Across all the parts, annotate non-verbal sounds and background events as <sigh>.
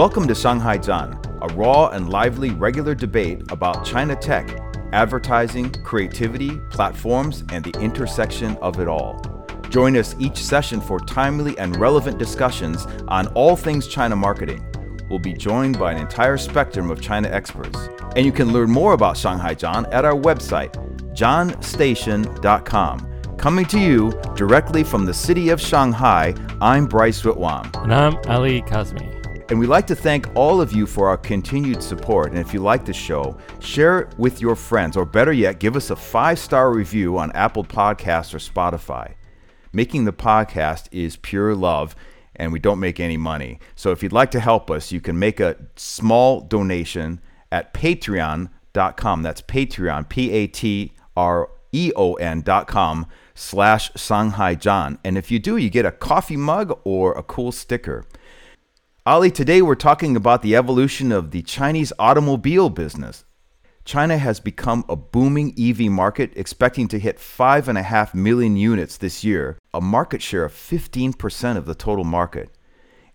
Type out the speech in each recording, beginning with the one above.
Welcome to Shanghai Zhan, a raw and lively regular debate about China tech, advertising, creativity, platforms, and the intersection of it all. Join us each session for timely and relevant discussions on all things China marketing. We'll be joined by an entire spectrum of China experts. And you can learn more about Shanghai Zhan at our website, johnstation.com. Coming to you directly from the city of Shanghai, I'm Bryce Whitwam. And I'm Ali Kazmi. And we'd like to thank all of you for our continued support. And if you like the show, share it with your friends, or better yet, give us a five star review on Apple Podcasts or Spotify. Making the podcast is pure love, and we don't make any money. So if you'd like to help us, you can make a small donation at patreon.com. That's Patreon, P A T R E O N.com slash Shanghai Zhan. And if you do, you get a coffee mug or a cool sticker. Ali, today we're talking about the evolution of the Chinese automobile business. China has become a booming EV market, expecting to hit 5.5 million units this year, a market share of 15% of the total market.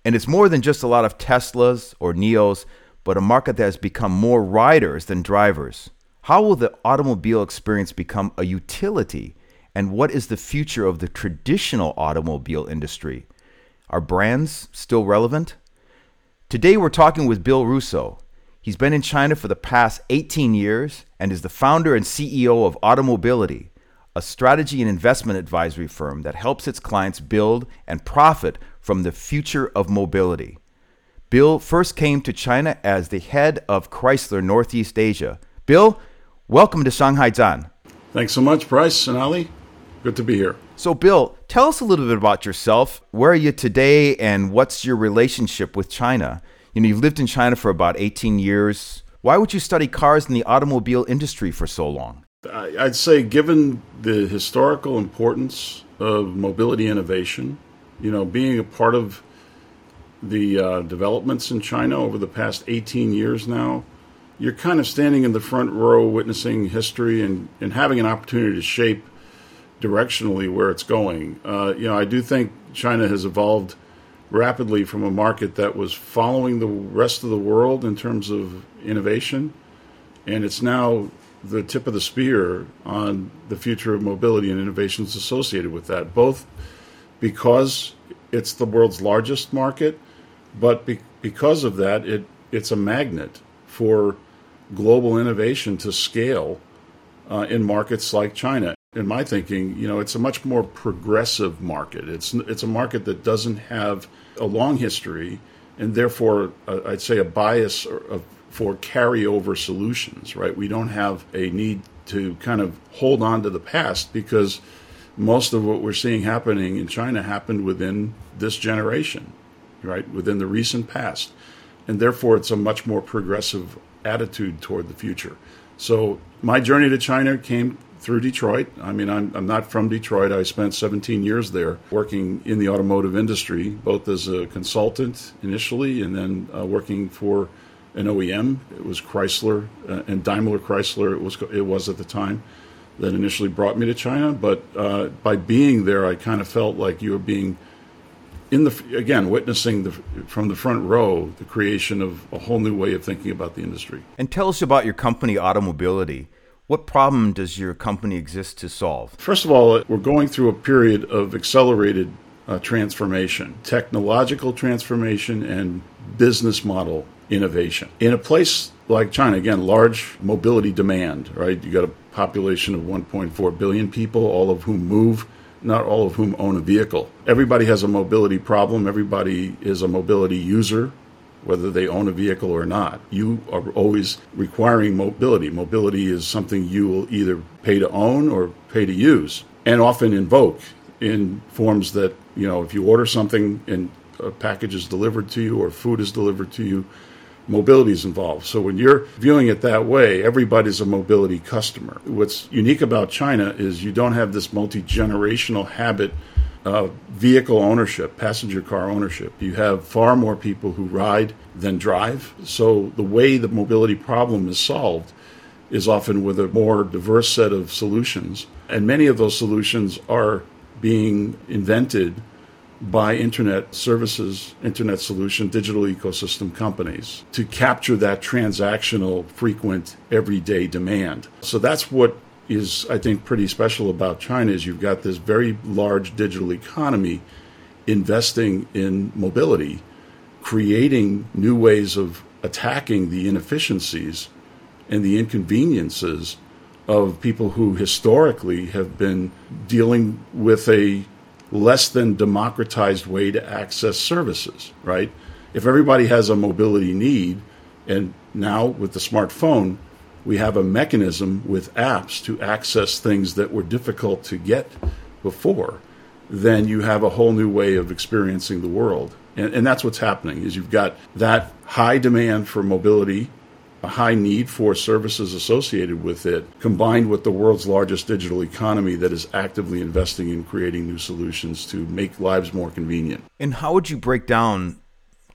And it's more than just a lot of Teslas or NIOs, but a market that has become more riders than drivers. How will the automobile experience become a utility? And what is the future of the traditional automobile industry? Are brands still relevant? Today we're talking with Bill Russo. He's been in China for the past 18 years and is the founder and CEO of Automobility, a strategy and investment advisory firm that helps its clients build and profit from the future of mobility. Bill first came to China as the head of Chrysler Northeast Asia. Bill, welcome to Shanghai Zhan. Thanks so much, Bryce and Ali. Good to be here. So, Bill, tell us a little bit about yourself. Where are you today, and what's your relationship with China? You know, you've lived in China for about 18 years. Why would you study cars in the automobile industry for so long? I'd say, given the historical importance of mobility innovation, you know, being a part of the uh, developments in China over the past 18 years now, you're kind of standing in the front row witnessing history and, and having an opportunity to shape directionally where it's going. Uh, you know, I do think China has evolved rapidly from a market that was following the rest of the world in terms of innovation, and it's now the tip of the spear on the future of mobility and innovations associated with that, both because it's the world's largest market, but be- because of that, it it's a magnet for global innovation to scale uh, in markets like China in my thinking, you know, it's a much more progressive market. It's it's a market that doesn't have a long history, and therefore, uh, I'd say a bias of, for carryover solutions. Right? We don't have a need to kind of hold on to the past because most of what we're seeing happening in China happened within this generation, right? Within the recent past, and therefore, it's a much more progressive attitude toward the future. So my journey to China came through Detroit. I mean, I'm, I'm not from Detroit. I spent 17 years there working in the automotive industry, both as a consultant initially and then uh, working for an OEM. It was Chrysler uh, and Daimler Chrysler. It was it was at the time that initially brought me to China. But uh, by being there, I kind of felt like you were being in the again witnessing the from the front row the creation of a whole new way of thinking about the industry. And tell us about your company, Automobility. What problem does your company exist to solve? First of all, we're going through a period of accelerated uh, transformation, technological transformation, and business model innovation. In a place like China, again, large mobility demand, right? You got a population of 1.4 billion people, all of whom move, not all of whom own a vehicle. Everybody has a mobility problem, everybody is a mobility user whether they own a vehicle or not. You are always requiring mobility. Mobility is something you will either pay to own or pay to use, and often invoke in forms that, you know, if you order something and a package is delivered to you or food is delivered to you, mobility is involved. So when you're viewing it that way, everybody's a mobility customer. What's unique about China is you don't have this multi generational habit uh, vehicle ownership, passenger car ownership. You have far more people who ride than drive. So the way the mobility problem is solved is often with a more diverse set of solutions. And many of those solutions are being invented by internet services, internet solution, digital ecosystem companies to capture that transactional, frequent, everyday demand. So that's what is, I think, pretty special about China is you've got this very large digital economy investing in mobility, creating new ways of attacking the inefficiencies and the inconveniences of people who historically have been dealing with a less than democratized way to access services, right? If everybody has a mobility need, and now with the smartphone, we have a mechanism with apps to access things that were difficult to get before, then you have a whole new way of experiencing the world. And, and that's what's happening is you've got that high demand for mobility a high need for services associated with it, combined with the world's largest digital economy that is actively investing in creating new solutions to make lives more convenient. And how would you break down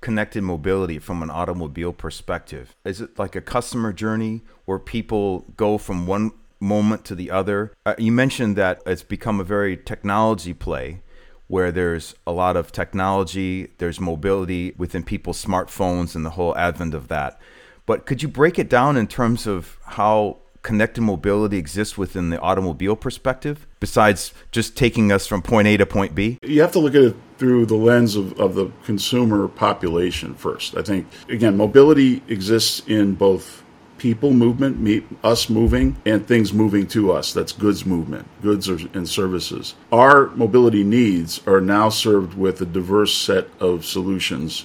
connected mobility from an automobile perspective? Is it like a customer journey where people go from one moment to the other? Uh, you mentioned that it's become a very technology play where there's a lot of technology, there's mobility within people's smartphones and the whole advent of that. But could you break it down in terms of how connected mobility exists within the automobile perspective, besides just taking us from point A to point B? You have to look at it through the lens of, of the consumer population first. I think, again, mobility exists in both people movement, me, us moving, and things moving to us. That's goods movement, goods and services. Our mobility needs are now served with a diverse set of solutions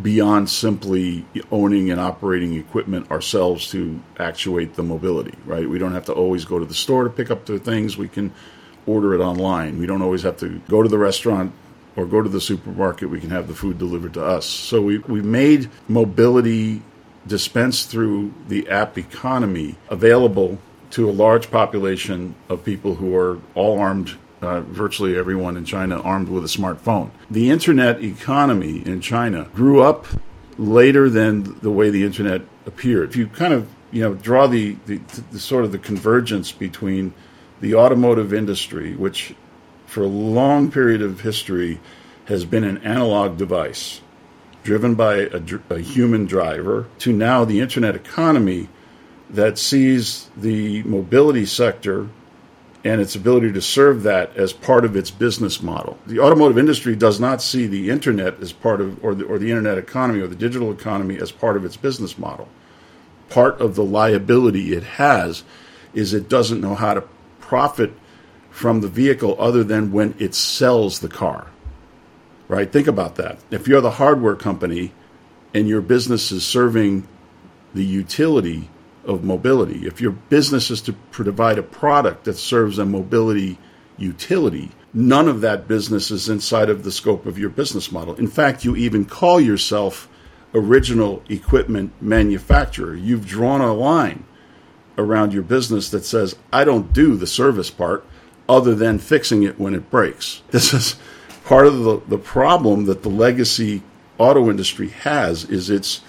beyond simply owning and operating equipment ourselves to actuate the mobility, right? We don't have to always go to the store to pick up the things. We can order it online. We don't always have to go to the restaurant or go to the supermarket. We can have the food delivered to us. So we, we've made mobility dispensed through the app economy available to a large population of people who are all armed uh, virtually everyone in China armed with a smartphone. The internet economy in China grew up later than the way the internet appeared. If you kind of you know draw the, the, the sort of the convergence between the automotive industry, which for a long period of history has been an analog device driven by a, a, human driver, to now the internet economy that sees the mobility sector and its ability to serve that as part of its business model. The automotive industry does not see the internet as part of, or the, or the internet economy or the digital economy as part of its business model. Part of the liability it has is it doesn't know how to profit from the vehicle other than when it sells the car. Right? Think about that. If you're the hardware company and your business is serving the utility of mobility. If your business is to provide a product that serves a mobility utility, none of that business is inside of the scope of your business model. In fact, you even call yourself original equipment manufacturer. You've drawn a line around your business that says, I don't do the service part other than fixing it when it breaks. <laughs> This is part of the, the problem that the legacy auto industry has is it's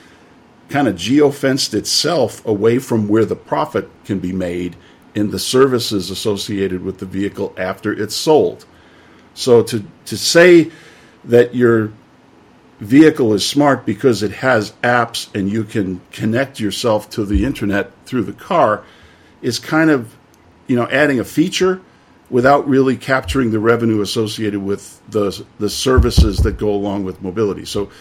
kind of geofenced itself away from where the profit can be made in the services associated with the vehicle after it's sold. So to, to say that your vehicle is smart because it has apps and you can connect yourself to the internet through the car is kind of you know adding a feature without really capturing the revenue associated with the the services that go along with mobility. So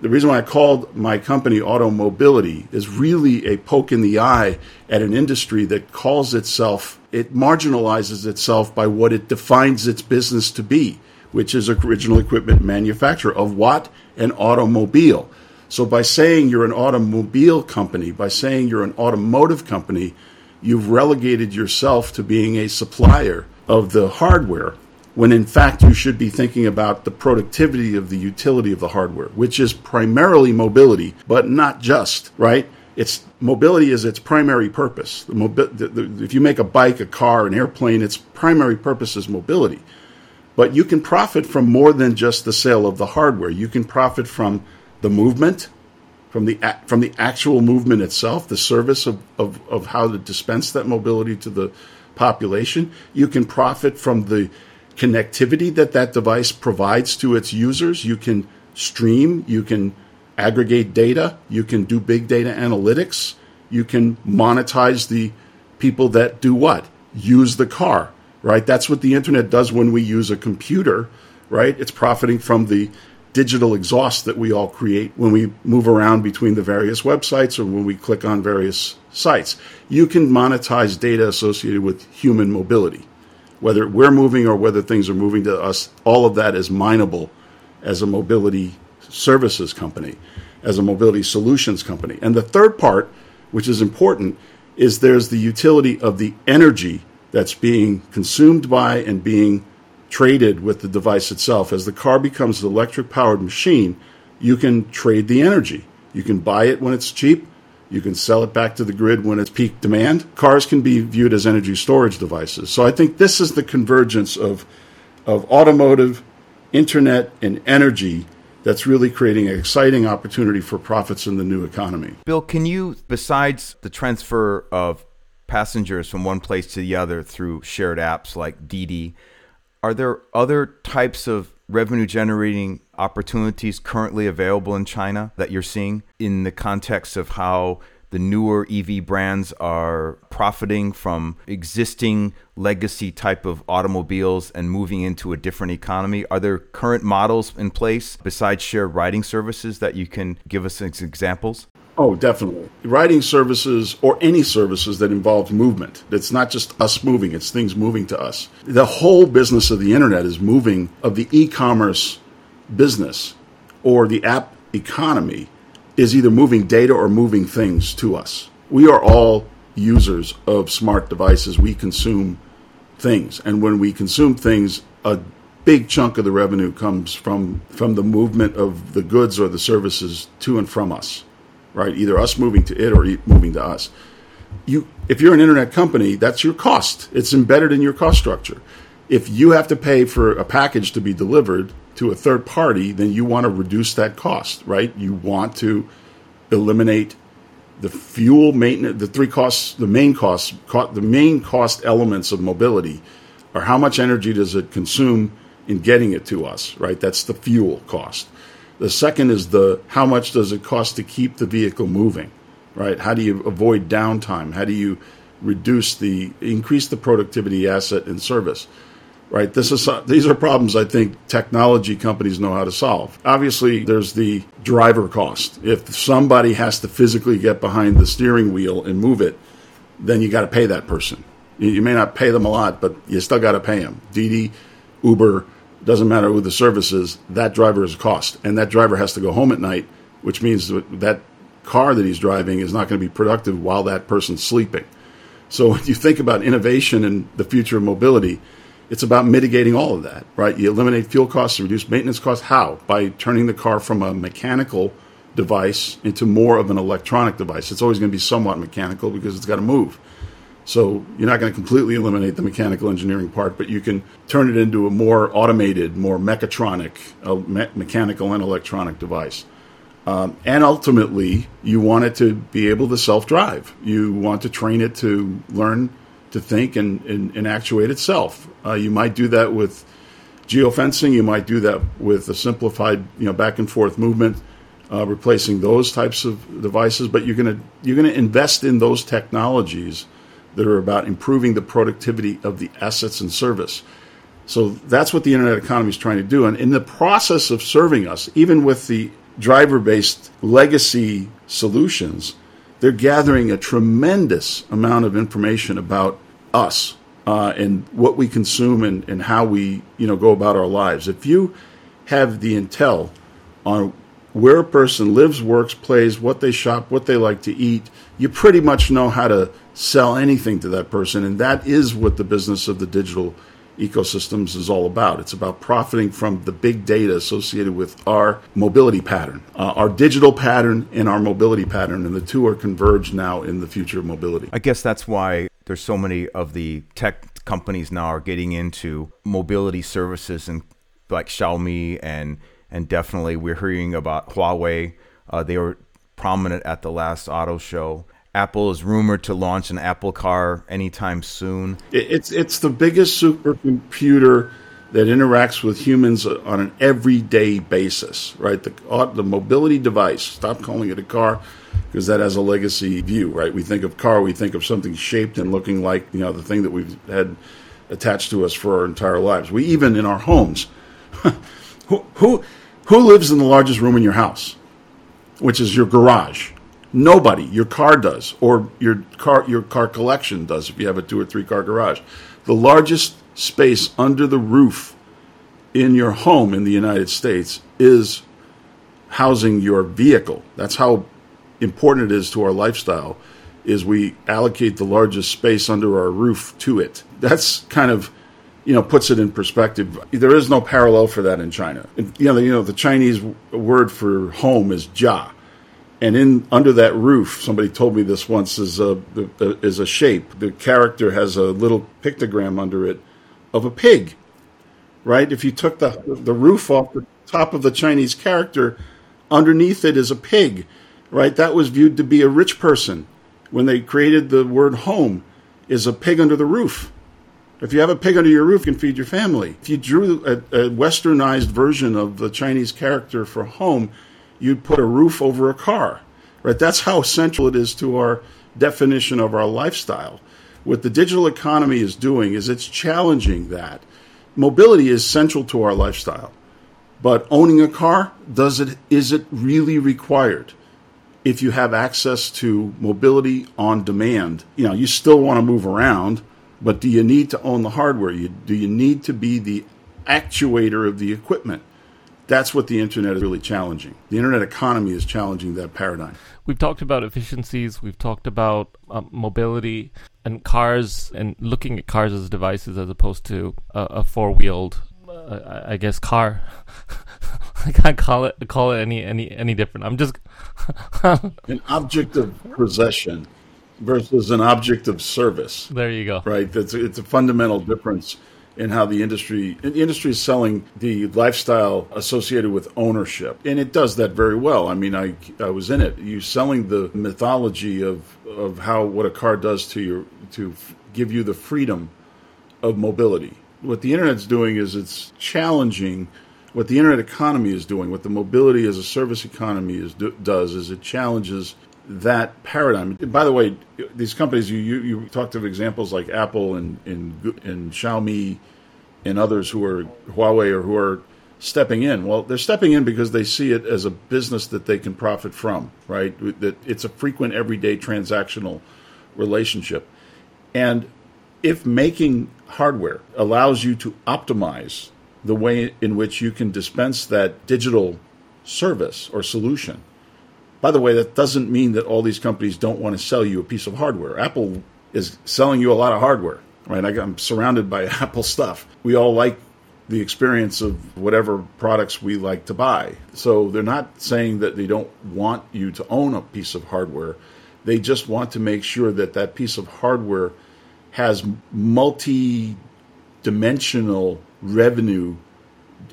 the reason why I called my company Auto Mobility is really a poke in the eye at an industry that calls itself, it marginalizes itself by what it defines its business to be, which is original equipment manufacturer of what? An automobile. So by saying you're an automobile company, by saying you're an automotive company, you've relegated yourself to being a supplier of the hardware when in fact you should be thinking about the productivity of the utility of the hardware, which is primarily mobility, but not just, right? It's mobility is its primary purpose. The mobi- the, the, if you make a bike, a car, an airplane, its primary purpose is mobility. But you can profit from more than just the sale of the hardware. You can profit from the movement, from the from the actual movement itself, the service of, of, of how to dispense that mobility to the population. You can profit from the connectivity that that device provides to its users. You can stream, you can aggregate data, you can do big data analytics, you can monetize the people that do what? Use the car, right? That's what the internet does when we use a computer, right? It's profiting from the digital exhaust that we all create when we move around between the various websites or when we click on various sites. You can monetize data associated with human mobility. Whether we're moving or whether things are moving to us, all of that is mineable as a mobility services company, as a mobility solutions company. And the third part, which is important, is there's the utility of the energy that's being consumed by and being traded with the device itself. As the car becomes an electric powered machine, you can trade the energy. You can buy it when it's cheap. You can sell it back to the grid when it's peak demand. Cars can be viewed as energy storage devices. So I think this is the convergence of, of automotive, internet, and energy that's really creating an exciting opportunity for profits in the new economy. Bill, can you, besides the transfer of passengers from one place to the other through shared apps like Didi, are there other types of revenue generating opportunities currently available in China that you're seeing in the context of how the newer EV brands are profiting from existing legacy type of automobiles and moving into a different economy? Are there current models in place besides shared riding services that you can give us as examples? Oh, definitely. Riding services or any services that involve movement. It's not just us moving, it's things moving to us. The whole business of the internet is moving, of the e commerce business or the app economy is either moving data or moving things to us. We are all users of smart devices. We consume things. And when we consume things, a big chunk of the revenue comes from, from the movement of the goods or the services to and from us, right? Either us moving to it or it moving to us. You, if you're an internet company, that's your cost. It's embedded in your cost structure. If you have to pay for a package to be delivered, to a third party, then you want to reduce that cost, right? You want to eliminate the fuel maintenance, the three costs, the main costs, the main cost elements of mobility are how much energy does it consume in getting it to us, right? That's the fuel cost. The second is the how much does it cost to keep the vehicle moving, right? How do you avoid downtime? How do you reduce the increase the productivity asset and service? right? This is these are problems I think technology companies know how to solve. Obviously, there's the driver cost. If somebody has to physically get behind the steering wheel and move it, then you got to pay that person. You may not pay them a lot, but you still got to pay them. Didi, Uber, doesn't matter who the service is. That driver is a cost, and that driver has to go home at night, which means that, car that he's driving is not going to be productive while that person's sleeping. So when you think about innovation and the future of mobility it's about mitigating all of that, right? You eliminate fuel costs, reduce maintenance costs. How? By turning the car from a mechanical device into more of an electronic device. It's always going to be somewhat mechanical because it's got to move. So you're not going to completely eliminate the mechanical engineering part, but you can turn it into a more automated, more mechatronic, uh, me- mechanical and electronic device. Um, and ultimately, you want it to be able to self drive. You want to train it to learn to think and, and, and actuate itself. Uh, you might do that with geofencing. You might do that with a simplified, you know, back and forth movement, uh, replacing those types of devices. But you're gonna you're gonna invest in those technologies that are about improving the productivity of the assets and service. So that's what the internet economy is trying to do. And in the process of serving us, even with the driver based legacy solutions, they're gathering a tremendous amount of information about us uh, and what we consume and, and how we you know go about our lives. If you have the intel on where a person lives, works, plays, what they shop, what they like to eat, you pretty much know how to sell anything to that person, and that is what the business of the digital ecosystems is all about. It's about profiting from the big data associated with our mobility pattern, uh, our digital pattern and our mobility pattern, and the two are converged now in the future of mobility. I guess that's why there's so many of the tech companies now are getting into mobility services and like Xiaomi and and definitely we're hearing about Huawei. Uh, they were prominent at the last auto show. Apple is rumored to launch an Apple car anytime soon. It's it's the biggest supercomputer that interacts with humans on an everyday basis, right? The, the mobility device, stop calling it a car because that has a legacy view, right? We think of car, we think of something shaped and looking like, you know, the thing that we've had attached to us for our entire lives. We even in our homes, <laughs> who, who, who lives in the largest room in your house, which is your garage? Nobody. Your car does, or your car your car collection does if you have a two or three car garage. The largest space under the roof in your home in the United States is housing your vehicle. That's how important it is to our lifestyle is we allocate the largest space under our roof to it. That's kind of you know puts it in perspective. There is no parallel for that in China. You know, the, you know the Chinese word for home is jia, and in under that roof, somebody told me this once is a is a shape. The character has a little pictogram under it of a pig, right? If you took the the roof off the top of the Chinese character, underneath it is a pig, right? That was viewed to be a rich person when they created the word home. Is a pig under the roof. If you have a pig under your roof, you can feed your family. If you drew a, a westernized version of the Chinese character for home, you'd put a roof over a car, right? That's how central it is to our definition of our lifestyle. What the digital economy is doing is it's challenging that. Mobility is central to our lifestyle. But owning a car, does it is it really required? If you have access to mobility on demand, you know, you still want to move around, but do you need to own the hardware? Do you need to be the actuator of the equipment? That's what the internet is really challenging. The internet economy is challenging that paradigm. We've talked about efficiencies, we've talked about um, mobility and cars, and looking at cars as devices as opposed to a, a four wheeled, uh, I guess, car. <laughs> I can't call it call it any any any different. I'm just <laughs> an object of possession versus an object of service. There you go. Right. That's it's a fundamental difference in how the industry the industry is selling the lifestyle associated with ownership, and it does that very well. I mean, I I was in it. You selling the mythology of of how what a car does to your to give you the freedom of mobility. What the internet's doing is it's challenging what the internet economy is doing, what the mobility as a service economy is do, does is it challenges that paradigm. By the way, these companies you you, you talked of examples like Apple and, and and Xiaomi and others who are Huawei or who are stepping in. Well, they're stepping in because they see it as a business that they can profit from, right? That it's a frequent everyday transactional relationship. And if making hardware allows you to optimize the way in which you can dispense that digital service or solution. By the way, that doesn't mean that all these companies don't want to sell you a piece of hardware. Apple is selling you a lot of hardware, right? I'm surrounded by <laughs> Apple stuff. We all like the experience of whatever products we like to buy. So they're not saying that they don't want you to own a piece of hardware. They just want to make sure that that piece of hardware has multi dimensional revenue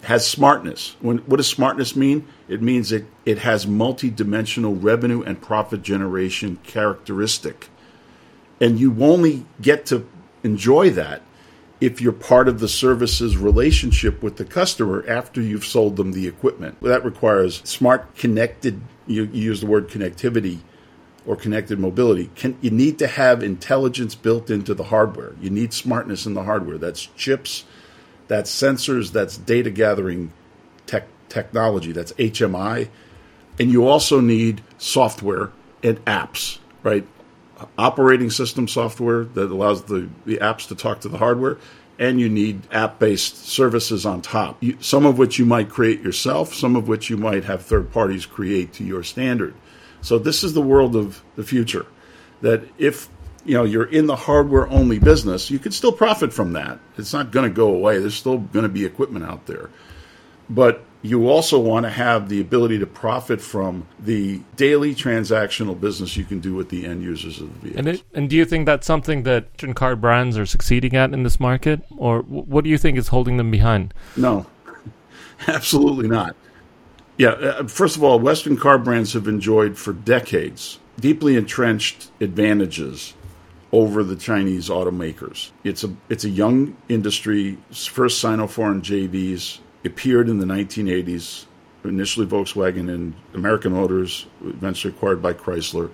has smartness. When, what does smartness mean? It means it, it has multi-dimensional revenue and profit generation characteristic. And you only get to enjoy that if you're part of the services relationship with the customer after you've sold them the equipment. That requires smart connected, you, you use the word connectivity or connected mobility. Can, you need to have intelligence built into the hardware. You need smartness in the hardware. That's chips, that's sensors, that's data gathering tech, technology, that's HMI. And you also need software and apps, right? Operating system software that allows the, the apps to talk to the hardware, and you need app based services on top, you, some of which you might create yourself, some of which you might have third parties create to your standard. So, this is the world of the future. That if you know you're in the hardware only business, you could still profit from that. It's not going to go away. There's still going to be equipment out there. But you also want to have the ability to profit from the daily transactional business you can do with the end users of the vehicle. And, it, and do you think that's something that car brands are succeeding at in this market, or what do you think is holding them behind? No, <laughs> absolutely not. Yeah, uh, first of all, Western car brands have enjoyed for decades deeply entrenched advantages over the Chinese automakers. It's a it's a young industry. First Sino-foreign JVs appeared in the 1980s. Initially Volkswagen and American Motors, eventually acquired by Chrysler,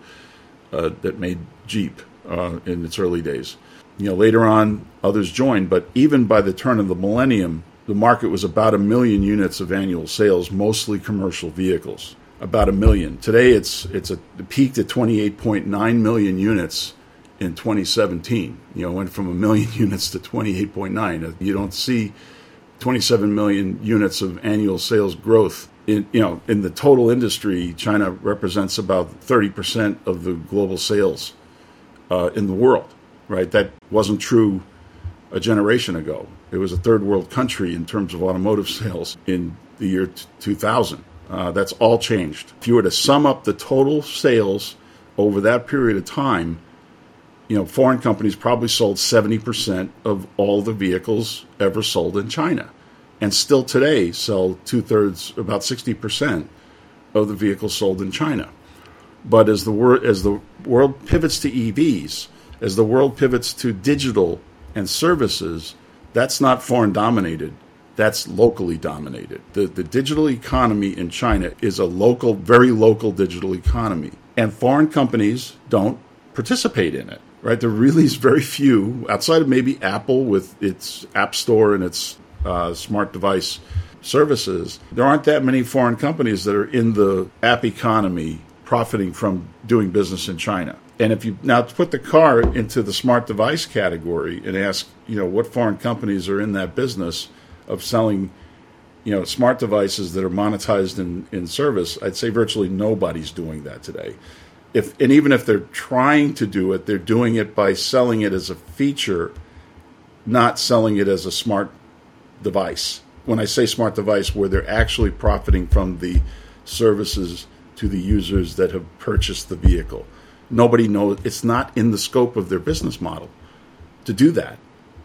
uh, that made Jeep uh, in its early days. You know, later on, others joined, but even by the turn of the millennium, the market was about a million units of annual sales, mostly commercial vehicles. About a million. Today, it's it's a, it peaked at 28.9 million units in 2017. You know, went from a million <laughs> units to 28.9. You don't see 27 million units of annual sales growth. In, you know, in the total industry, China represents about 30% of the global sales uh, in the world. Right, that wasn't true a generation ago. It was a third world country in terms of automotive <laughs> sales in the year 2000. Uh, that's all changed. If you were to sum up the total sales over that period of time, you know, foreign companies probably sold 70% of all the vehicles ever sold in China. And still today sell two thirds, about 60% of the vehicles sold in China. But as the, wor- as the world pivots to EVs, as the world pivots to digital and services, that's not foreign dominated. That's locally dominated. The, the digital economy in China is a local, very local digital economy. And foreign companies don't participate in it right? There really is very few outside of maybe Apple with its App Store and its uh, smart device services. There aren't that many foreign companies that are in the app economy profiting from doing business in China. And if you now put the car into the smart device category and ask, you know, what foreign companies are in that business of selling, you know, smart devices that are monetized in, in service, I'd say virtually nobody's doing that today if and even if they're trying to do it, they're doing it by selling it as a feature, not selling it as a smart device. When I say smart device, where they're actually profiting from the services to the users that have purchased the vehicle. Nobody knows it's not in the scope of their business model to do that.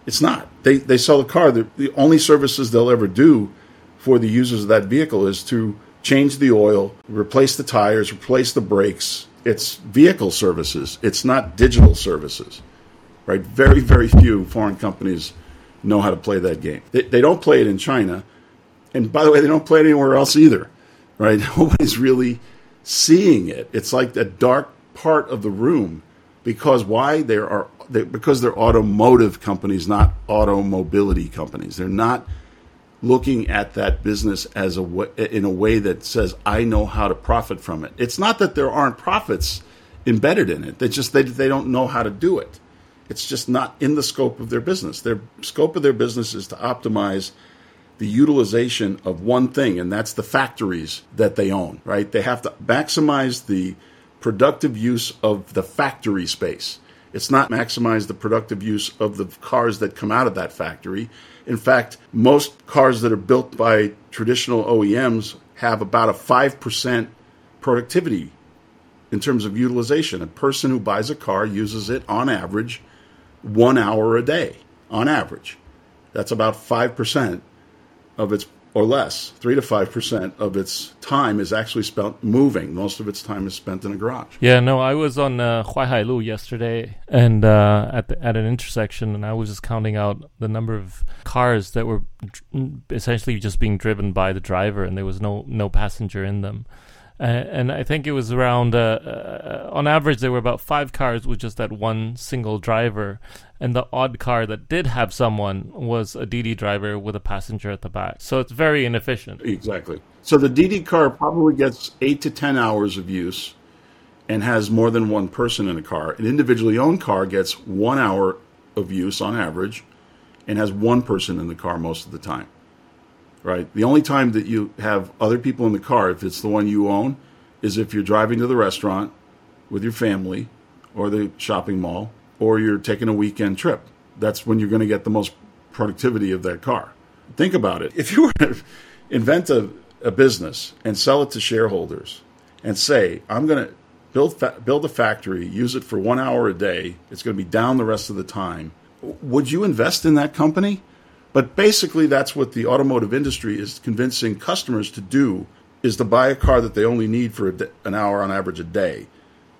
It's not. They they sell a car. The, the only services they'll ever do for the users of that vehicle is to change the oil, replace the tires, replace the brakes, it's vehicle services. It's not digital services, right? Very, very few foreign companies know how to play that game. They, they don't play it in China, and by the way, they don't play it anywhere else either, right? <laughs> Nobody's really seeing it. It's like a dark part of the room because why there are they, because they're automotive companies, not automobility companies. They're not looking at that business as a in a way that says I know how to profit from it. It's not that there aren't profits embedded in it. They just they they don't know how to do it. It's just not in the scope of their business. Their scope of their business is to optimize the utilization of one thing, and that's the factories that they own. Right? They have to maximize the productive use of the factory space. It's not maximize the productive use of the cars that come out of that factory. In fact, most cars that are built by traditional OEMs have about a 5% productivity in terms of utilization. A person who buys a car uses it on average one hour a day, on average. That's about 5% of its or less, three to five percent of its time is actually spent moving. Most of its time is spent in a garage. Yeah, no, I was on uh, Huaihai Lu yesterday, and uh, at the, at an intersection, and I was just counting out the number of cars that were essentially just being driven by the driver, and there was no no passenger in them. Uh, and I think it was around, uh, uh, on average, there were about five cars with just that one single driver. And the odd car that did have someone was a Didi driver with a passenger at the back. So it's very inefficient. Exactly. So the Didi car probably gets eight to 10 hours of use and has more than one person in a car. An individually owned car gets one hour of use on average and has one person in the car most of the time right? The only time that you have other people in the car, if it's the one you own, is if you're driving to the restaurant with your family or the shopping mall or you're taking a weekend trip. That's when you're going to get the most productivity of that car. Think about it. If you were to invent a, a business and sell it to shareholders and say, I'm going to build, fa- build a factory, use it for one hour a day, it's going to be down the rest of the time, would you invest in that company? But basically, that's what the automotive industry is convincing customers to do: is to buy a car that they only need for an hour on average a day,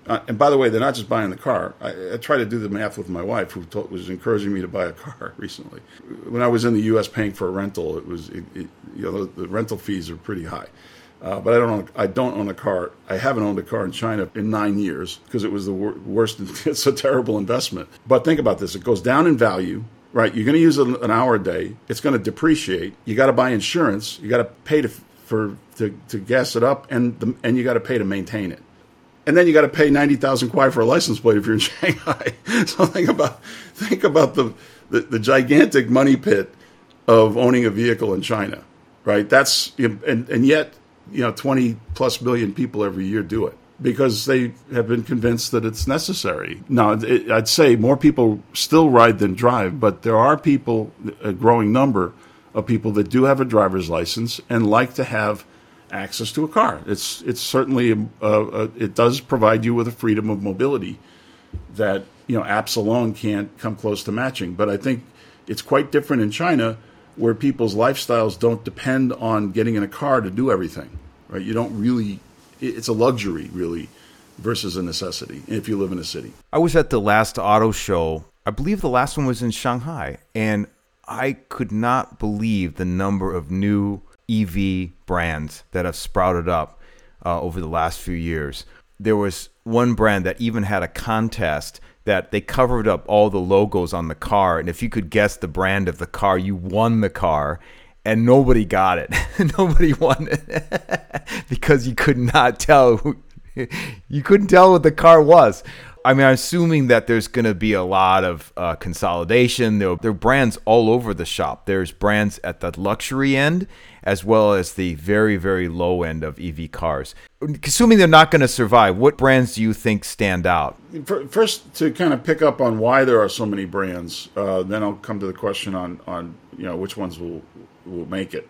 Uh, and by the way, they're not just buying the car. I, I try to do the math with my wife, who told, was encouraging me to buy a car <laughs> recently. When I was in the U.S. paying for a rental, it was it, it, you know the, the, rental fees are pretty high. Uh, but I don't own, I don't own a car. I haven't owned a car in China in nine years because it was the wor- worst. <laughs> It's a terrible investment. But think about this: it goes down in value right? You're going to use it an hour a day. It's going to depreciate. You got to buy insurance. You got to pay to for to, to gas it up, and the, and you got to pay to maintain it. And then you got to pay ninety thousand kuai for a license plate if you're in <laughs> Shanghai. so think about think about the, the, the gigantic money pit of owning a vehicle in China, right? That's and and yet you know twenty plus million people every year do it because they have been convinced that it's necessary. Now, it, I'd say more people still ride than drive, but there are people, a growing number of people that do have a driver's license and like to have access to a car. It's it's certainly a, a, it does provide you with a freedom of mobility that you know apps alone can't come close to matching. But I think it's quite different in China, where people's lifestyles don't depend on getting in a car to do everything. Right? You don't really it's a luxury really versus a necessity if you live in a city. I was at the last auto show. I believe the last one was in Shanghai, and I could not believe the number of new EV brands that have sprouted up uh, over the last few years. There was one brand that even had a contest that they covered up all the logos on the car, and if you could guess the brand of the car, you won the car and nobody got it. <laughs> nobody won it <laughs> because you could not tell. Who, <laughs> you couldn't tell what the car was. I mean, I'm assuming that there's going to be a lot of uh, consolidation. There, there are brands all over the shop. There's brands at the luxury end as well as the very, very low end of EV cars. Assuming they're not going to survive, what brands do you think stand out? First, to kind of pick up on why there are so many brands, uh, then I'll come to the question on, on you know which ones will will make it.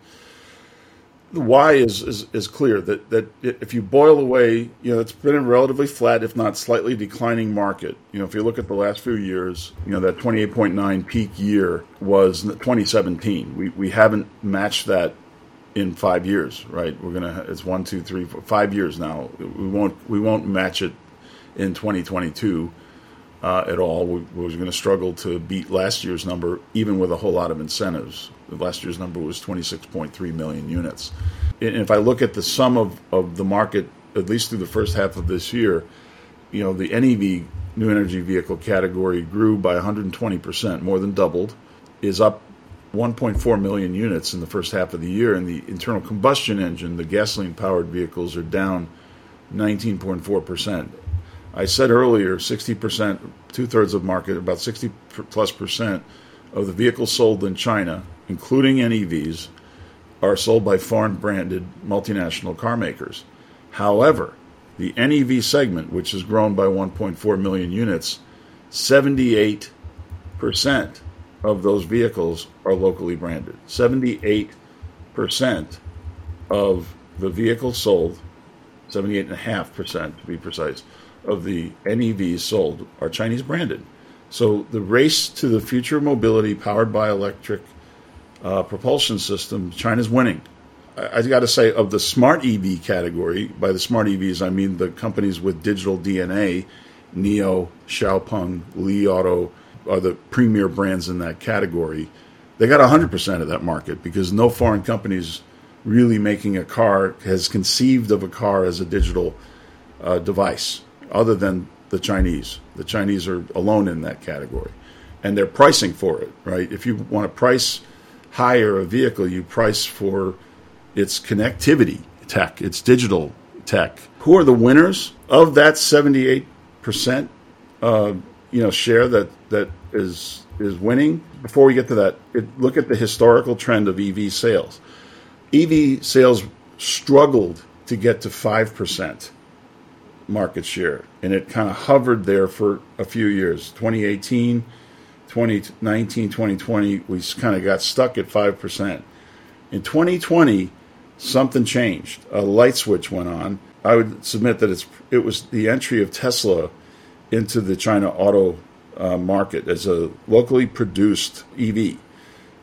The why is, is, is clear that, that if you boil away, you know, it's been a relatively flat, if not slightly declining market. You know, if you look at the last few years, you know, that 28.9 peak year was 2017. We, we haven't matched that in five years, right? We're gonna it's one, two, three, four, five years now. We won't we won't match it in 2022 uh, at all. We, we are going to struggle to beat last year's number, even with a whole lot of incentives. Last year's number was 26.3 million units. And if I look at the sum of, of the market, at least through the first half of this year, you know, the NEV, new energy vehicle category, grew by 120%, more than doubled, is up 1.4 million units in the first half of the year, and the internal combustion engine, the gasoline powered vehicles, are down 19.4%. I said earlier, 60%, two thirds of market, about 60 plus percent of the vehicles sold in China, including NEVs, are sold by foreign branded multinational car makers. However, the NEV segment, which has grown by 1.4 million units, 78% of those vehicles are locally branded. 78% of the vehicles sold, 78.5% to be precise, of the NEVs sold are Chinese branded. So the race to the future of mobility powered by electric uh, propulsion system, China's winning. I, I got to say, of the smart EV category, by the smart EVs, I mean the companies with digital DNA, NIO, Xiaopeng, Li Auto are the premier brands in that category. They got 100% of that market because no foreign companies really making a car has conceived of a car as a digital uh, device other than the Chinese. The Chinese are alone in that category. And they're pricing for it, right? If you want to price higher a vehicle, you price for its connectivity tech, its digital tech. Who are the winners of that 78% uh, you know, share that, that is, is winning? Before we get to that, it, look at the historical trend of EV sales. EV sales struggled to get to 5% market share, and it kind of hovered there for a few years. 2018, 2019, 2020, we kind of got stuck at 5%. In 2020, something changed. A light switch went on. I would submit that it's it was the entry of Tesla into the China auto uh, market as a locally produced EV.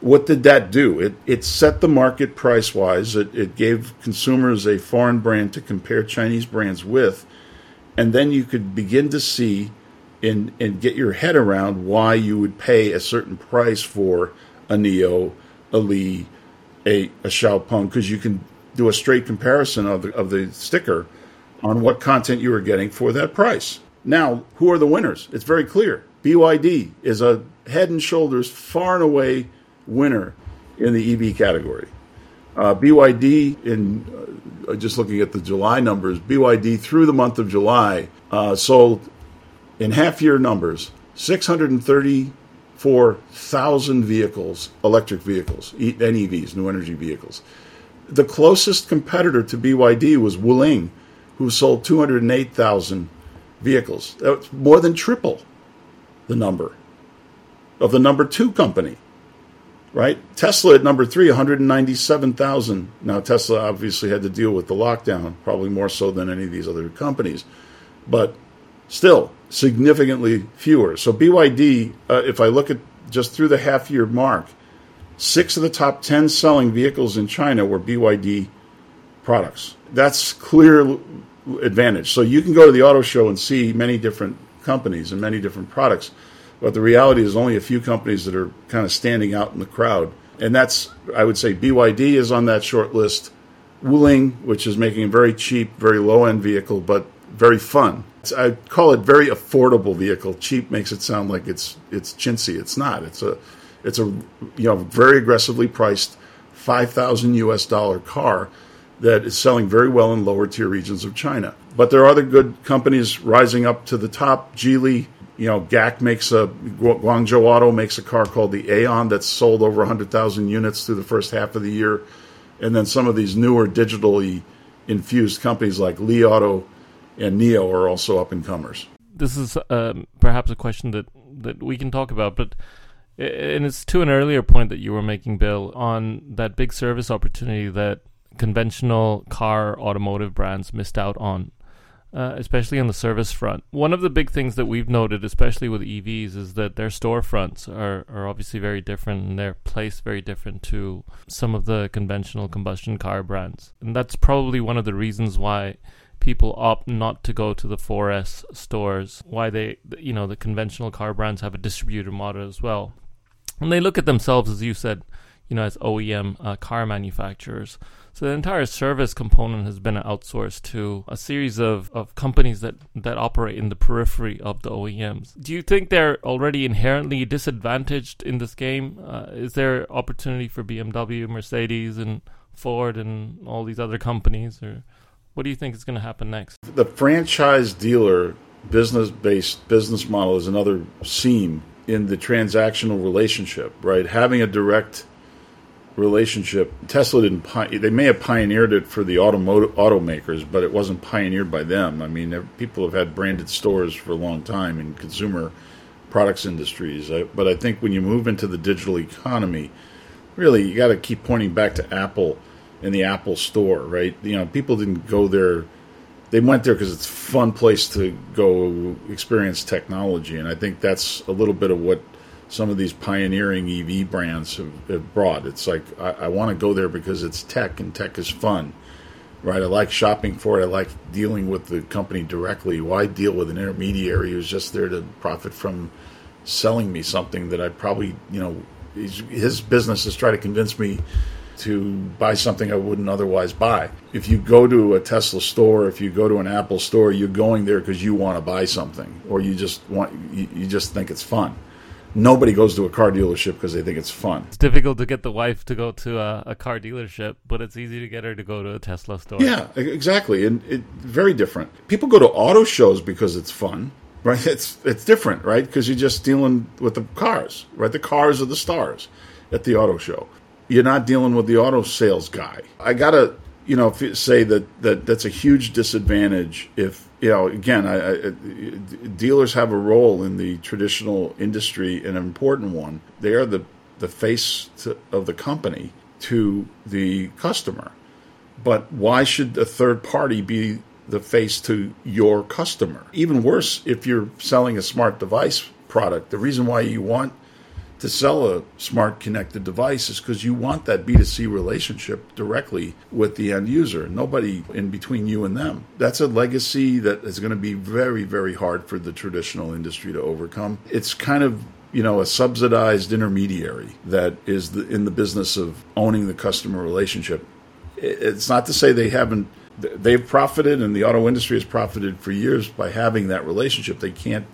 What did that do? It, it set the market price wise. It, it gave consumers a foreign brand to compare Chinese brands with and then you could begin to see and and get your head around why you would pay a certain price for a NIO, a Li, a a Xiaopeng, because you can do a straight comparison of the of the sticker on what content you are getting for that price. Now, who are the winners? It's very clear. BYD is a head and shoulders far and away winner in the EV category. Uh, BYD, in uh, just looking at the July numbers, BYD through the month of July uh, sold in half year numbers 634,000 vehicles, electric vehicles, NEVs, new energy vehicles. The closest competitor to BYD was Wuling, who sold 208,000 vehicles. That's more than triple the number of the number two company right? Tesla at number three, 197,000. Now, Tesla obviously had to deal with the lockdown, probably more so than any of these other companies, but still significantly fewer. So, BYD, uh, if I look at just through the half year mark, six of the top 10 selling vehicles in China were BYD products. That's clear advantage. So, you can go to the auto show and see many different companies and many different products but the reality is only a few companies that are kind of standing out in the crowd. And that's, I would say, BYD is on that short list. Wuling, which is making a very cheap, very low end vehicle, but very fun. I call it very affordable vehicle. Cheap makes it sound like it's it's chintzy. It's not. It's a it's a you know very aggressively priced five thousand U.S. dollar car that is selling very well in lower tier regions of China. But there are other good companies rising up to the top. Geely, you know, GAC makes a Guangzhou Auto makes a car called the Aion that's sold over 100,000 units through the first half of the year, and then some of these newer digitally infused companies like Li Auto and NIO are also up and comers. This is um, perhaps a question that that we can talk about, but and it's to an earlier point that you were making, Bill, on that big service opportunity that conventional car automotive brands missed out on uh, especially on the service front. One of the big things that we've noted, especially with EVs, is that their storefronts are, are obviously very different and they're placed very different to some of the conventional combustion car brands. And that's probably one of the reasons why people opt not to go to the 4S stores, why they, you know, the conventional car brands have a distributor model as well. And they look at themselves, as you said, you know, as OEM uh, car manufacturers. So the entire service component has been outsourced to a series of, of companies that, that operate in the periphery of the OEMs. Do you think they're already inherently disadvantaged in this game? Uh, is there opportunity for BMW, Mercedes, and Ford and all these other companies? Or what do you think is going to happen next? The franchise dealer business based business model is another seam in the transactional relationship, right? Having a direct relationship. Tesla didn't. They may have pioneered it for the automotive automakers, but it wasn't pioneered by them. I mean, people have had branded stores for a long time in consumer products industries. But I think when you move into the digital economy, really, you got to keep pointing back to Apple and the Apple Store, right? You know, people didn't go there. They went there because it's a fun place to go experience technology, and I think that's a little bit of what some of these pioneering EV brands have, have brought. It's like I, I want to go there because it's tech and tech is fun, right? I like shopping for it. I like dealing with the company directly. Why deal with an intermediary who's just there to profit from selling me something that I probably, you know, his business is trying to convince me to buy something I wouldn't otherwise buy. If you go to a Tesla store, if you go to an Apple store, you're going there because you want to buy something, or you just want you, you just think it's fun nobody goes to a car dealership because they think it's fun. It's difficult to get the wife to go to a, a, car dealership, but it's easy to get her to go to a Tesla store. Yeah, exactly, and it very different. People go to auto shows because it's fun, <laughs> right? It's it's different, right? Because you're just dealing with the cars, right? The cars are the stars at the auto show. You're not dealing with the auto sales guy. I gotta, you know, say that that that's a huge disadvantage if you know, again, I, I, dealers have a role in the traditional industry, an important one. They are the the face to, of the company to the customer. But why should a third party be the face to your customer? Even worse, if you're selling a smart device product, the reason why you want to sell a smart connected device is because you want that B2C relationship directly with the end user, nobody in between you and them. That's a legacy that is going to be very, very hard for the traditional industry to overcome. It's kind of you know, a subsidized intermediary that is the, in the business of owning the customer relationship. It's not to say they haven't, they've profited and the auto industry has profited for years by having that relationship. They can't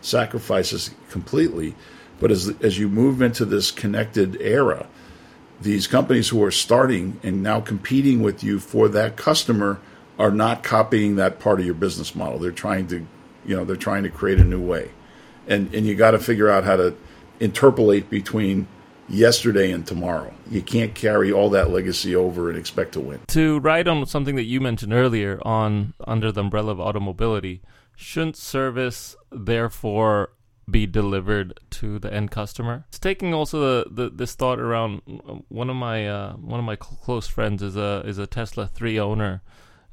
sacrifice this completely. But as, as you move into this connected era, these companies who are starting and now competing with you for that customer are not copying that part of your business model. They're trying to, you know, they're trying to create a new way and and you got to figure out how to interpolate between yesterday and tomorrow. You can't carry all that legacy over and expect to win. To ride on something that you mentioned earlier on under the umbrella of automobility, shouldn't service therefore be delivered to the end customer? It's taking also the, the this thought around one of my uh, one of my close friends is a is a Tesla 3 owner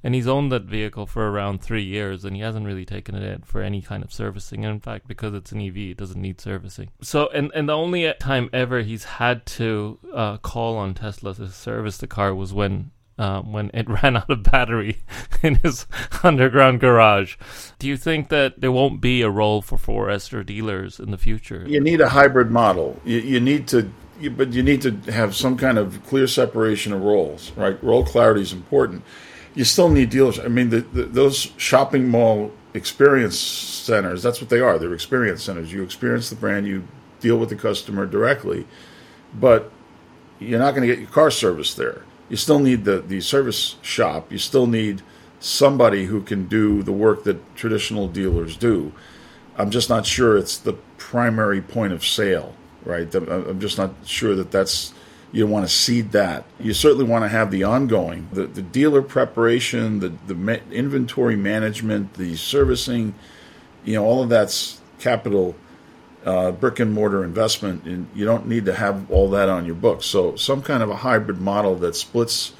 and he's owned that vehicle for around three years and he hasn't really taken it in for any kind of servicing and in fact because it's an ev it doesn't need servicing so and, and the only time ever he's had to uh, call on tesla to service the car was when uh, when it <laughs> ran out of battery <laughs> in his underground garage. Do you think that there won't be a role for 4S dealers in the future? You need a hybrid model. You, you need to, you, but you need to have some kind of clear separation of roles, right? Role clarity is important you still need dealers. I mean, the, the, those shopping mall experience centers, that's what they are. They're experience centers. You experience the brand, you deal with the customer directly, but you're not going to get your car serviced there. You still need the, the service shop. You still need somebody who can do the work that traditional dealers do. I'm just not sure it's the primary point of sale, right? I'm just not sure that that's you want to seed that. You certainly want to have the ongoing, the, the dealer preparation, the, the inventory management, the servicing, you know, all of that's capital uh, brick and mortar investment, and you don't need to have all that on your books. So, some kind of a hybrid model that splits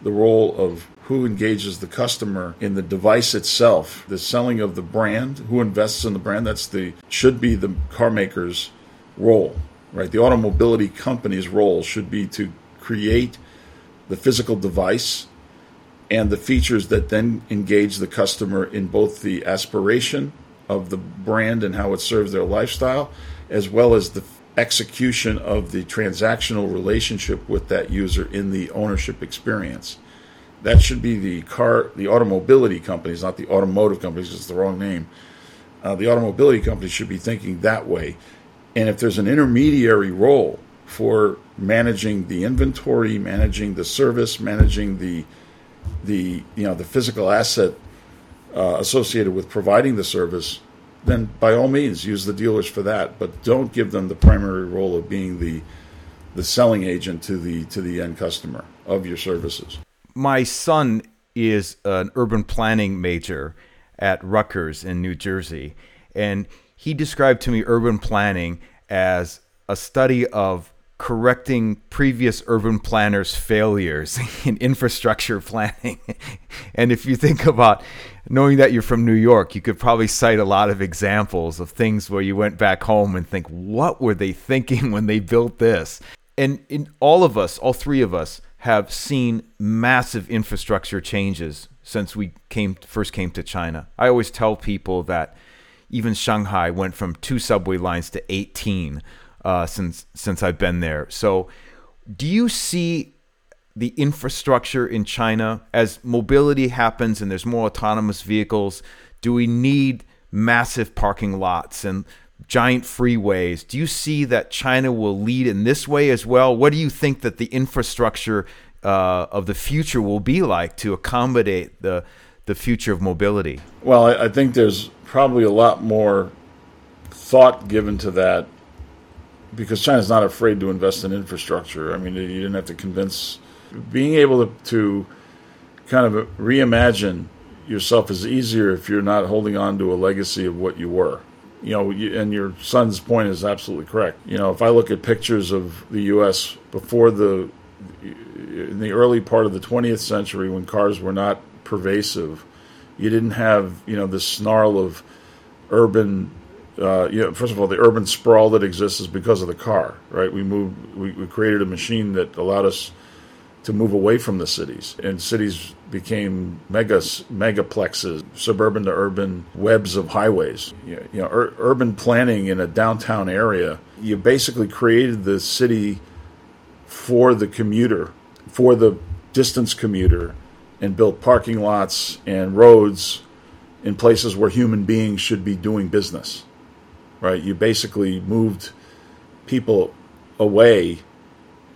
the role of who engages the customer in the device itself, the selling of the brand, who invests in the brand. That's the should be the car maker's role right? The automobility company's role should be to create the physical device and the features that then engage the customer in both the aspiration of the brand and how it serves their lifestyle, as well as the execution of the transactional relationship with that user in the ownership experience. That should be the car, the automobility companies, not the automotive companies, it's the wrong name. Uh, the automobility companies should be thinking that way and if there's an intermediary role for managing the inventory, managing the service, managing the the you know the physical asset uh, associated with providing the service, then by all means use the dealers for that. But don't give them the primary role of being the the selling agent to the to the end customer of your services. My son is an urban planning major at Rutgers in New Jersey, and he described to me urban planning as a study of correcting previous urban planners' failures <laughs> in infrastructure planning. <laughs> and if you think about knowing that you're from New York, you could probably cite a lot of examples of things where you went back home and think, what were they <laughs> thinking when they built this? And in all of us, all three of us, have seen massive infrastructure changes since we came first came to China. I always tell people that even Shanghai went from two subway lines to 18 uh, since since I've been there. So, do you see the infrastructure in China as mobility happens and there's more autonomous vehicles? Do we need massive parking lots and giant freeways? Do you see that China will lead in this way as well? What do you think that the infrastructure uh, of the future will be like to accommodate the the future of mobility? Well, I, I think there's probably a lot more thought given to that because China's not afraid to invest in infrastructure. I mean, you didn't have to convince. Being able to, to kind of reimagine yourself is easier if you're not holding on to a legacy of what you were. You know, you, and your son's point is absolutely correct. You know, if I look at pictures of the U.S. before the in the early part of the 20th century when cars were not pervasive, you didn't have you know the snarl of urban uh, you know, first of all, the urban sprawl that exists is because of the car, right? We moved, we, we created a machine that allowed us to move away from the cities, and cities became mega megaplexes, suburban to urban webs of highways. You know, ur- urban planning in a downtown area, you basically created the city for the commuter, for the distance commuter, and built parking lots and roads in places where human beings should be doing business. Right? You basically moved people away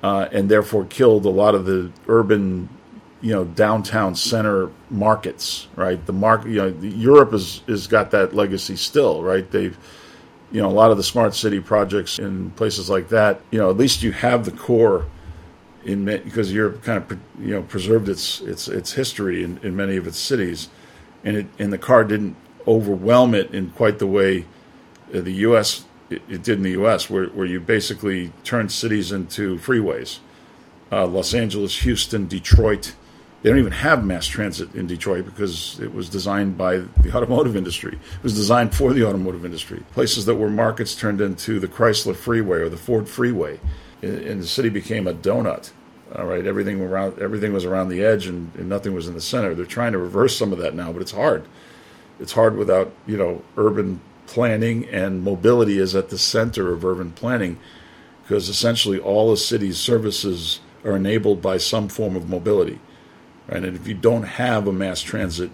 uh, and therefore killed a lot of the urban, you know, downtown center markets. Right? The market, you know, Europe has is got that legacy still. Right? They've you know, a lot of the smart city projects in places like that, you know, at least you have the core in because Europe kind of you know preserved its its its history in, in many of its cities, and it and the car didn't overwhelm it in quite the way the U.S. it, it did in the U.S. where where you basically turned cities into freeways. Uh, Los Angeles, Houston, Detroit. They don't even have mass transit in Detroit because it was designed by the automotive industry. It was designed for the automotive industry. Places that were markets turned into the Chrysler Freeway or the Ford Freeway and the city became a donut. All right, everything around everything was around the edge, and, and, nothing was in the center. They're trying to reverse some of that now, but it's hard. It's hard without you know urban planning, and mobility is at the center of urban planning, because essentially all a city's services are enabled by some form of mobility, right? And if you don't have a mass transit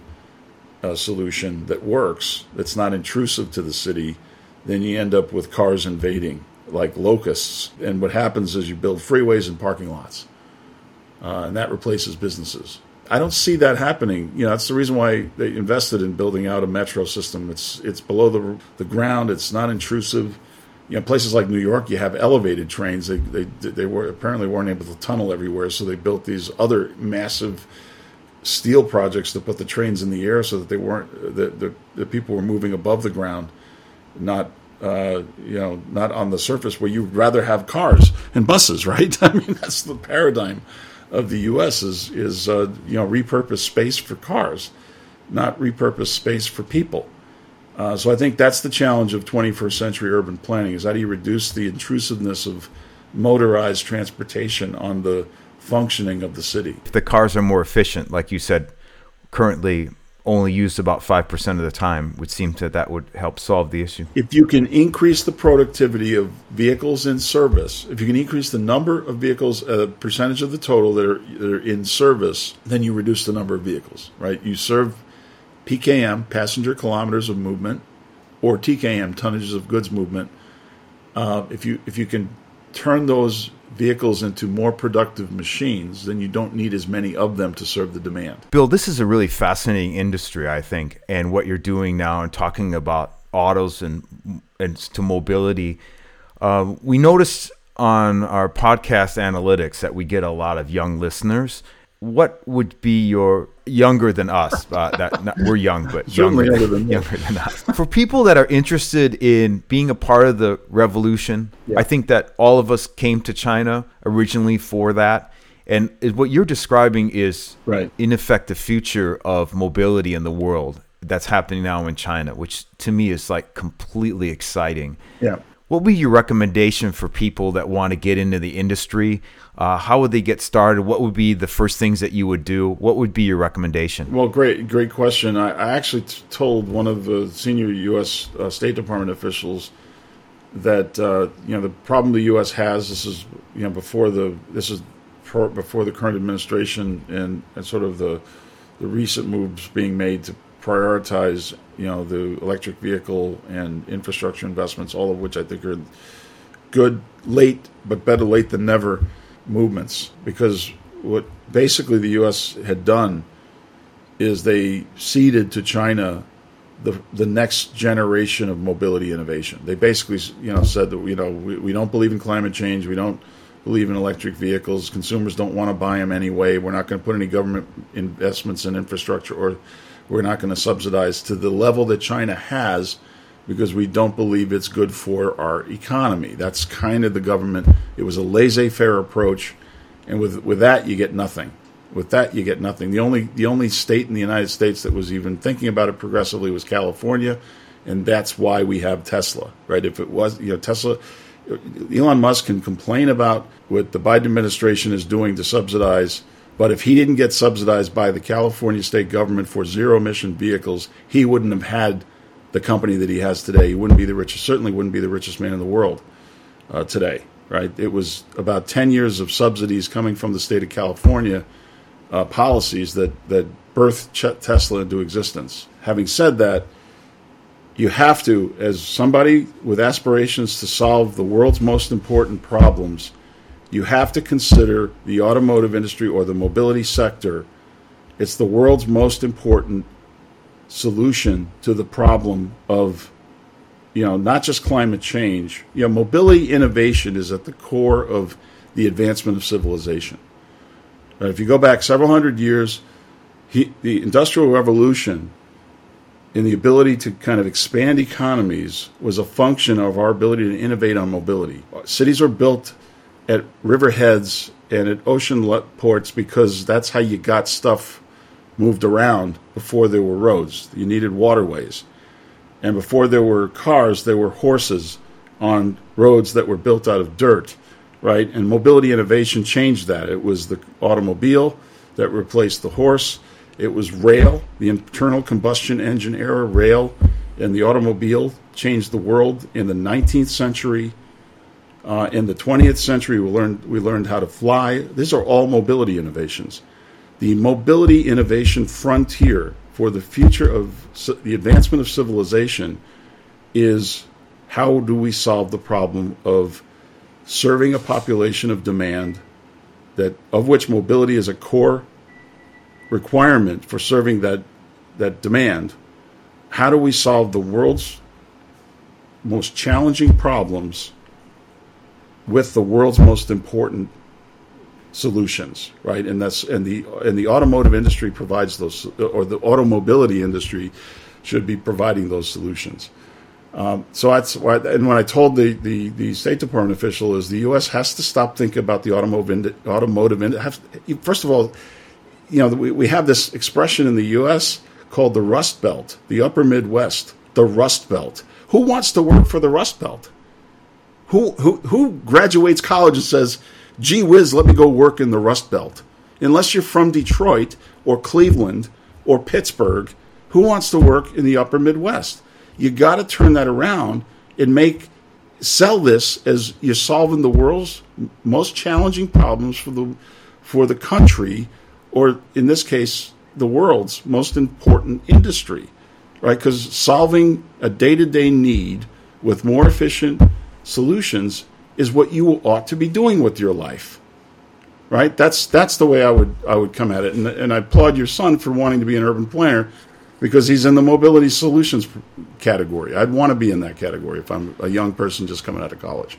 uh, solution that works, that's not intrusive to the city, then you end up with cars invading like locusts. And what happens is you build freeways and parking lots, uh, and that replaces businesses. I don't see that happening. You know, that's the reason why they invested in building out a metro system. It's it's below the the ground. It's not intrusive. You know, places like New York, you have elevated trains. They they they were apparently weren't able to tunnel everywhere, so they built these other massive steel projects to put the trains in the air so that they weren't the the, the people were moving above the ground, not uh, you know, not on the surface where you'd rather have cars and buses, <laughs> right? I mean, that's the paradigm of the U.S. is is uh, you know repurpose space for cars, not repurpose space for people. Uh, so I think that's the challenge of 21st century urban planning: is how do you reduce the intrusiveness of motorized transportation on the functioning of the city? If the cars are more efficient, like you said, currently only used about 5% of the time would seem to that would help solve the issue. If you can increase the productivity of vehicles in service if you can increase the number of vehicles a percentage of the total that are, that are in service then you reduce the number of vehicles right? You serve pkm passenger kilometers of movement or tkm tonnages of goods movement. Uh, if you if you can turn those vehicles into more productive machines, then you don't need as many of them to serve the demand. Bill, this is a really fascinating industry, I think, and what you're doing now and talking about autos and and to mobility. Uh, we noticed on our podcast analytics that we get a lot of young listeners what would be your younger than us? Uh, that not, we're young, but younger, younger, than, younger than us. For people that are interested in being a part of the revolution, yeah. I think that all of us came to China originally for that. And what you're describing is, right. in effect, the future of mobility in the world that's happening now in China, which to me is like completely exciting. Yeah. What would be your recommendation for people that want to get into the industry? Uh, how would they get started? What would be the first things that you would do? What would be your recommendation? Well, great, great question. I, I actually t- told one of the senior U.S. Uh, State Department officials that uh, you know the problem the U.S. has. This is you know before the this is before the current administration and, and sort of the the recent moves being made to prioritize you know the electric vehicle and infrastructure investments, all of which I think are good late, but better late than never movements. Because what basically the U.S. had done is they ceded to China the the next generation of mobility innovation. They basically you know said that you know we, we don't believe in climate change, we don't believe in electric vehicles, consumers don't want to buy them anyway. We're not going to put any government investments in infrastructure or we're not going to subsidize to the level that China has because we don't believe it's good for our economy. That's kind of the government. It was a laissez-faire approach, and with with that you get nothing. With that you get nothing. The only the only state in the United States that was even thinking about it progressively was California, and that's why we have Tesla, right? If it was, you know, Tesla, Elon Musk can complain about what the Biden administration is doing to subsidize, but if he didn't get subsidized by the California state government for zero emission vehicles, he wouldn't have had the company that he has today. He wouldn't be the richest, certainly wouldn't be the richest man in the world uh, today, right? It was about 10 years of subsidies coming from the state of California uh, policies that, that birthed Tesla into existence. Having said that, you have to, as somebody with aspirations to solve the world's most important problems, you have to consider the automotive industry or the mobility sector. It's the world's most important solution to the problem of, you know, not just climate change. You know, mobility innovation is at the core of the advancement of civilization. If you go back several hundred years, he, the Industrial Revolution and the ability to kind of expand economies was a function of our ability to innovate on mobility. Cities are built at riverheads and at ocean ports because that's how you got stuff moved around before there were roads. You needed waterways. And before there were cars, there were horses on roads that were built out of dirt, right? And mobility innovation changed that. It was the automobile that replaced the horse it was rail, the internal combustion engine era rail, and the automobile changed the world in the 19th century. Uh, in the 20th century, we learned we learned how to fly. These are all mobility innovations. The mobility innovation frontier for the future of the advancement of civilization is how do we solve the problem of serving a population of demand that of which mobility is a core requirement for serving that that demand. How do we solve the world's most challenging problems with the world's most important solutions, right? And that's and the and the automotive industry provides those, or the automobility industry should be providing those solutions. Um, so that's why, and when I told the, the, the State Department official is the U.S. has to stop thinking about the automotive automotive. First of all, you know, we, we have this expression in the U.S. called the Rust Belt, the Upper Midwest, the Rust Belt. Who wants to work for the Rust Belt? Who, who, graduates college and says, gee whiz, let me go work in the Rust Belt? Unless you're from Detroit or Cleveland or Pittsburgh, who wants to work in the Upper Midwest? You got to turn that around and make sell this as you're solving the world's most challenging problems for the for the country or in this case, the world's most important industry, right? Because solving a day to day need with more efficient solutions is what you ought to be doing with your life, right? That's that's the way I would I would come at it, and and I applaud your son for wanting to be an urban planner because he's in the mobility solutions category. I'd want to be in that category if I'm a young person just coming out of college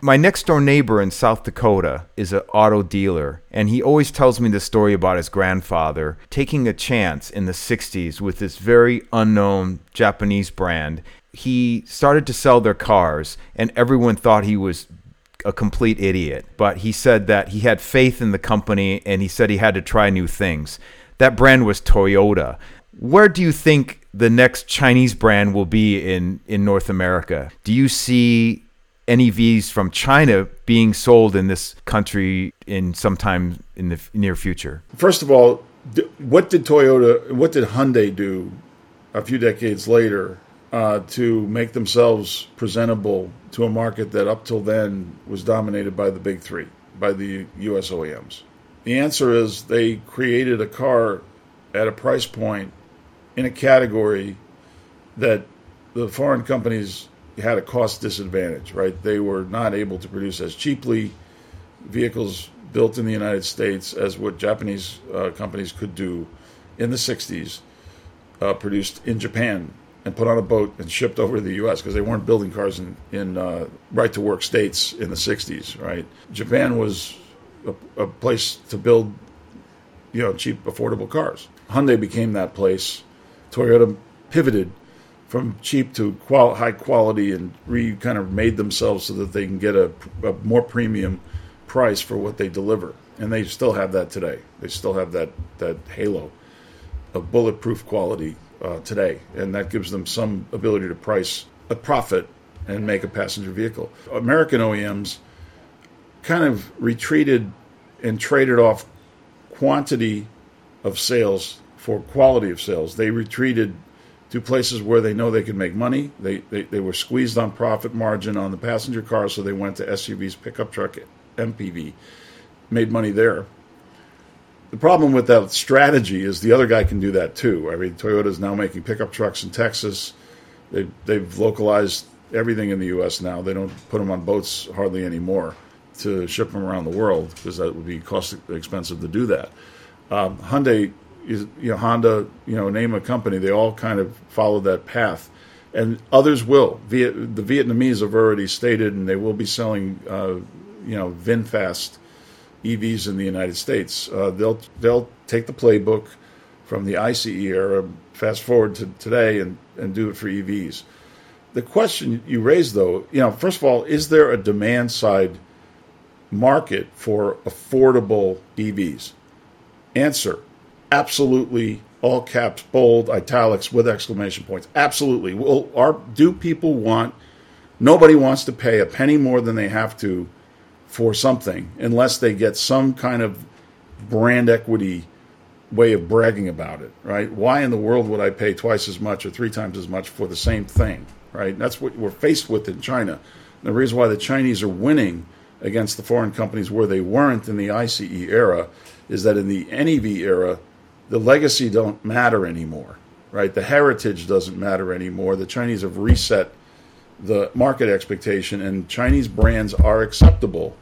my next door neighbor in South Dakota is an auto dealer, and he always tells me the story about his grandfather taking a chance in the 60s with this very unknown Japanese brand. He started to sell their cars, and everyone thought he was a complete idiot. But he said that he had faith in the company and he said he had to try new things. That brand was Toyota. Where do you think the next Chinese brand will be in, in North America? Do you see NEVs from China being sold in this country in sometime in the near future? First of all, what did Toyota, what did Hyundai do a few decades later uh, to make themselves presentable to a market that up till then was dominated by the big three, by the U.S. OEMs? The answer is they created a car at a price point in a category that the foreign companies had a cost disadvantage, right? They were not able to produce as cheaply vehicles built in the United States as what Japanese uh, companies could do in the 60s, uh, produced in Japan and put on a boat and shipped over to the U.S. because they weren't building cars in, in uh, right to work states in the 60s, right? Japan was a, a place to build, you know, cheap, affordable cars. Hyundai became that place. Toyota pivoted from cheap to qual- high quality and re kind of made themselves so that they can get a, a, more premium price for what they deliver. And they still have that today. They still have that, that halo of bulletproof quality uh, today, and that gives them some ability to price a profit and make a passenger vehicle. American OEMs kind of retreated and traded off quantity of sales for quality of sales. They retreated to places where they know they could make money. They, they, they were squeezed on profit margin on the passenger cars, so they went to SUVs, pickup truck, MPV, made money there. The problem with that strategy is the other guy can do that too. I mean, Toyota is now making pickup trucks in Texas. They've, they've localized everything in the U.S. now. They don't put them on boats hardly anymore to ship them around the world because that would be cost expensive to do that. Um, Hyundai, is, you know, Honda, you know, name a company, they all kind of follow that path, and others will. The Vietnamese have already stated, and they will be selling, uh, you know, VinFast EVs in the United States. Uh, they'll they'll take the playbook from the ICE era, fast forward to today, and and do it for EVs. The question you raised, though, you know, first of all, is there a demand side market for affordable EVs? Answer absolutely, all caps, bold, italics with exclamation points. Absolutely. Well, are, do people want, nobody wants to pay a penny more than they have to for something unless they get some kind of brand equity way of bragging about it, right? Why in the world would I pay twice as much or three times as much for the same thing, right? That's what we're faced with in China. The reason why the Chinese are winning against the foreign companies where they weren't in the ICE era is that in the NEV era, the legacy don't matter anymore, right? The heritage doesn't matter anymore. The Chinese have reset the market expectation, and Chinese brands are acceptable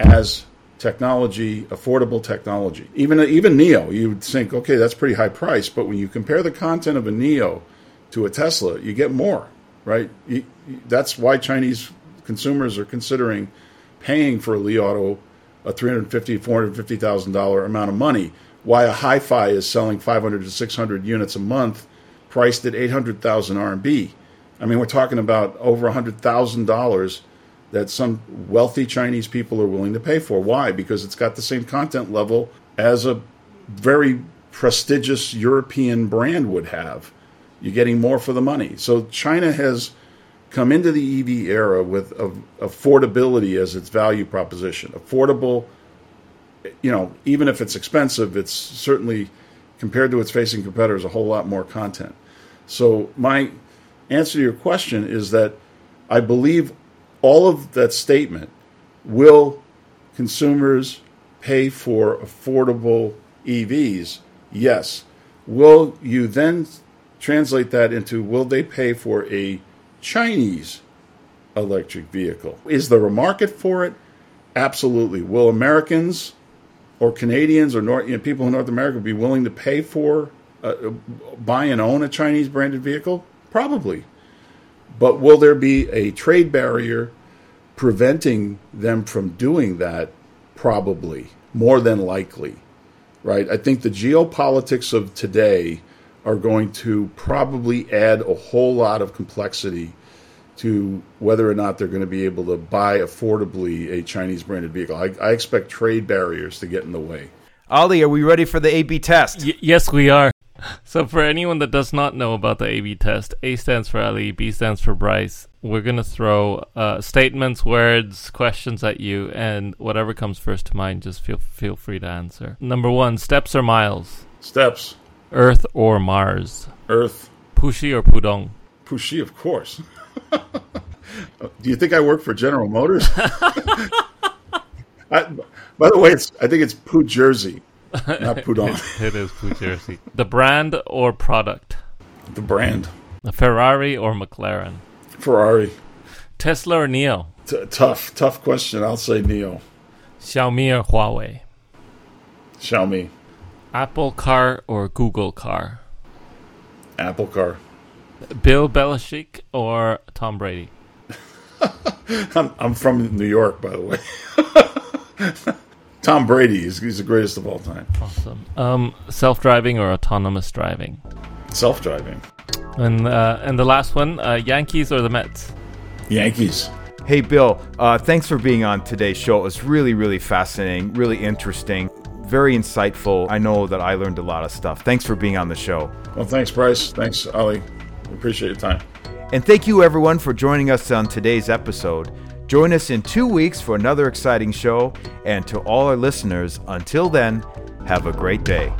as technology, affordable technology. Even even Nio, you would think, okay, that's pretty high price, but when you compare the content of a NIO to a Tesla, you get more, right? You, that's why Chinese consumers are considering paying for a Li Auto a three hundred fifty, four hundred fifty thousand dollar amount of money. Why a HiPhi is selling five hundred to six hundred units a month, priced at eight hundred thousand RMB. I mean, we're talking about over hundred thousand dollars that some wealthy Chinese people are willing to pay for. Why? Because it's got the same content level as a very prestigious European brand would have. You're getting more for the money. So China has come into the EV era with affordability as its value proposition. Affordable, you know, even if it's expensive, it's certainly compared to its facing competitors a whole lot more content. So my answer to your question is that I believe all of that statement will consumers pay for affordable EVs? Yes. Will you then translate that into will they pay for a Chinese electric vehicle. Is there a market for it? Absolutely. Will Americans or Canadians or North, you know, people in North America be willing to pay for uh, buy and own a Chinese branded vehicle? Probably. But will there be a trade barrier preventing them from doing that? Probably. More than likely. Right? I think the geopolitics of today are going to probably add a whole lot of complexity to whether or not they're going to be able to buy affordably a Chinese branded vehicle. I, I expect trade barriers to get in the way. Ali, are we ready for the A/B test? Y- yes, we are. So, for anyone that does not know about the A/B test, A stands for Ali, B stands for Bryce. We're gonna throw uh, statements, words, questions at you, and whatever comes first to mind, just feel feel free to answer. Number one: steps or miles? Steps. Earth or Mars? Earth. Puxi or Pudong? Puxi, of course. <laughs> Do you think I work for General Motors? <laughs> I, by the way, it's I think it's Poo Jersey, <laughs> not Pudong. it, it is Jersey. <laughs> The brand or product? The brand. A Ferrari or McLaren? Ferrari. Tesla or Nio? T- tough, tough question. I'll say Nio. Xiaomi or Huawei? Xiaomi. Apple car or Google car? Apple car. Bill Belichick or Tom Brady? <laughs> I'm, I'm from New York, by the way. Tom Brady is he's the greatest of all time. Awesome. Um, self-driving or autonomous driving? Self-driving. And uh, and the last one, uh, Yankees or the Mets? Yankees. Hey, Bill, uh, thanks for being on today's show. It was really, really fascinating, really interesting very insightful. I know that I learned a lot of stuff. Thanks for being on the show. Well, thanks, Bryce. Thanks, Ali. Appreciate your time. And thank you, everyone, for joining us on today's episode. Join us in two weeks for another exciting show. And to all our listeners, until then, have a great day.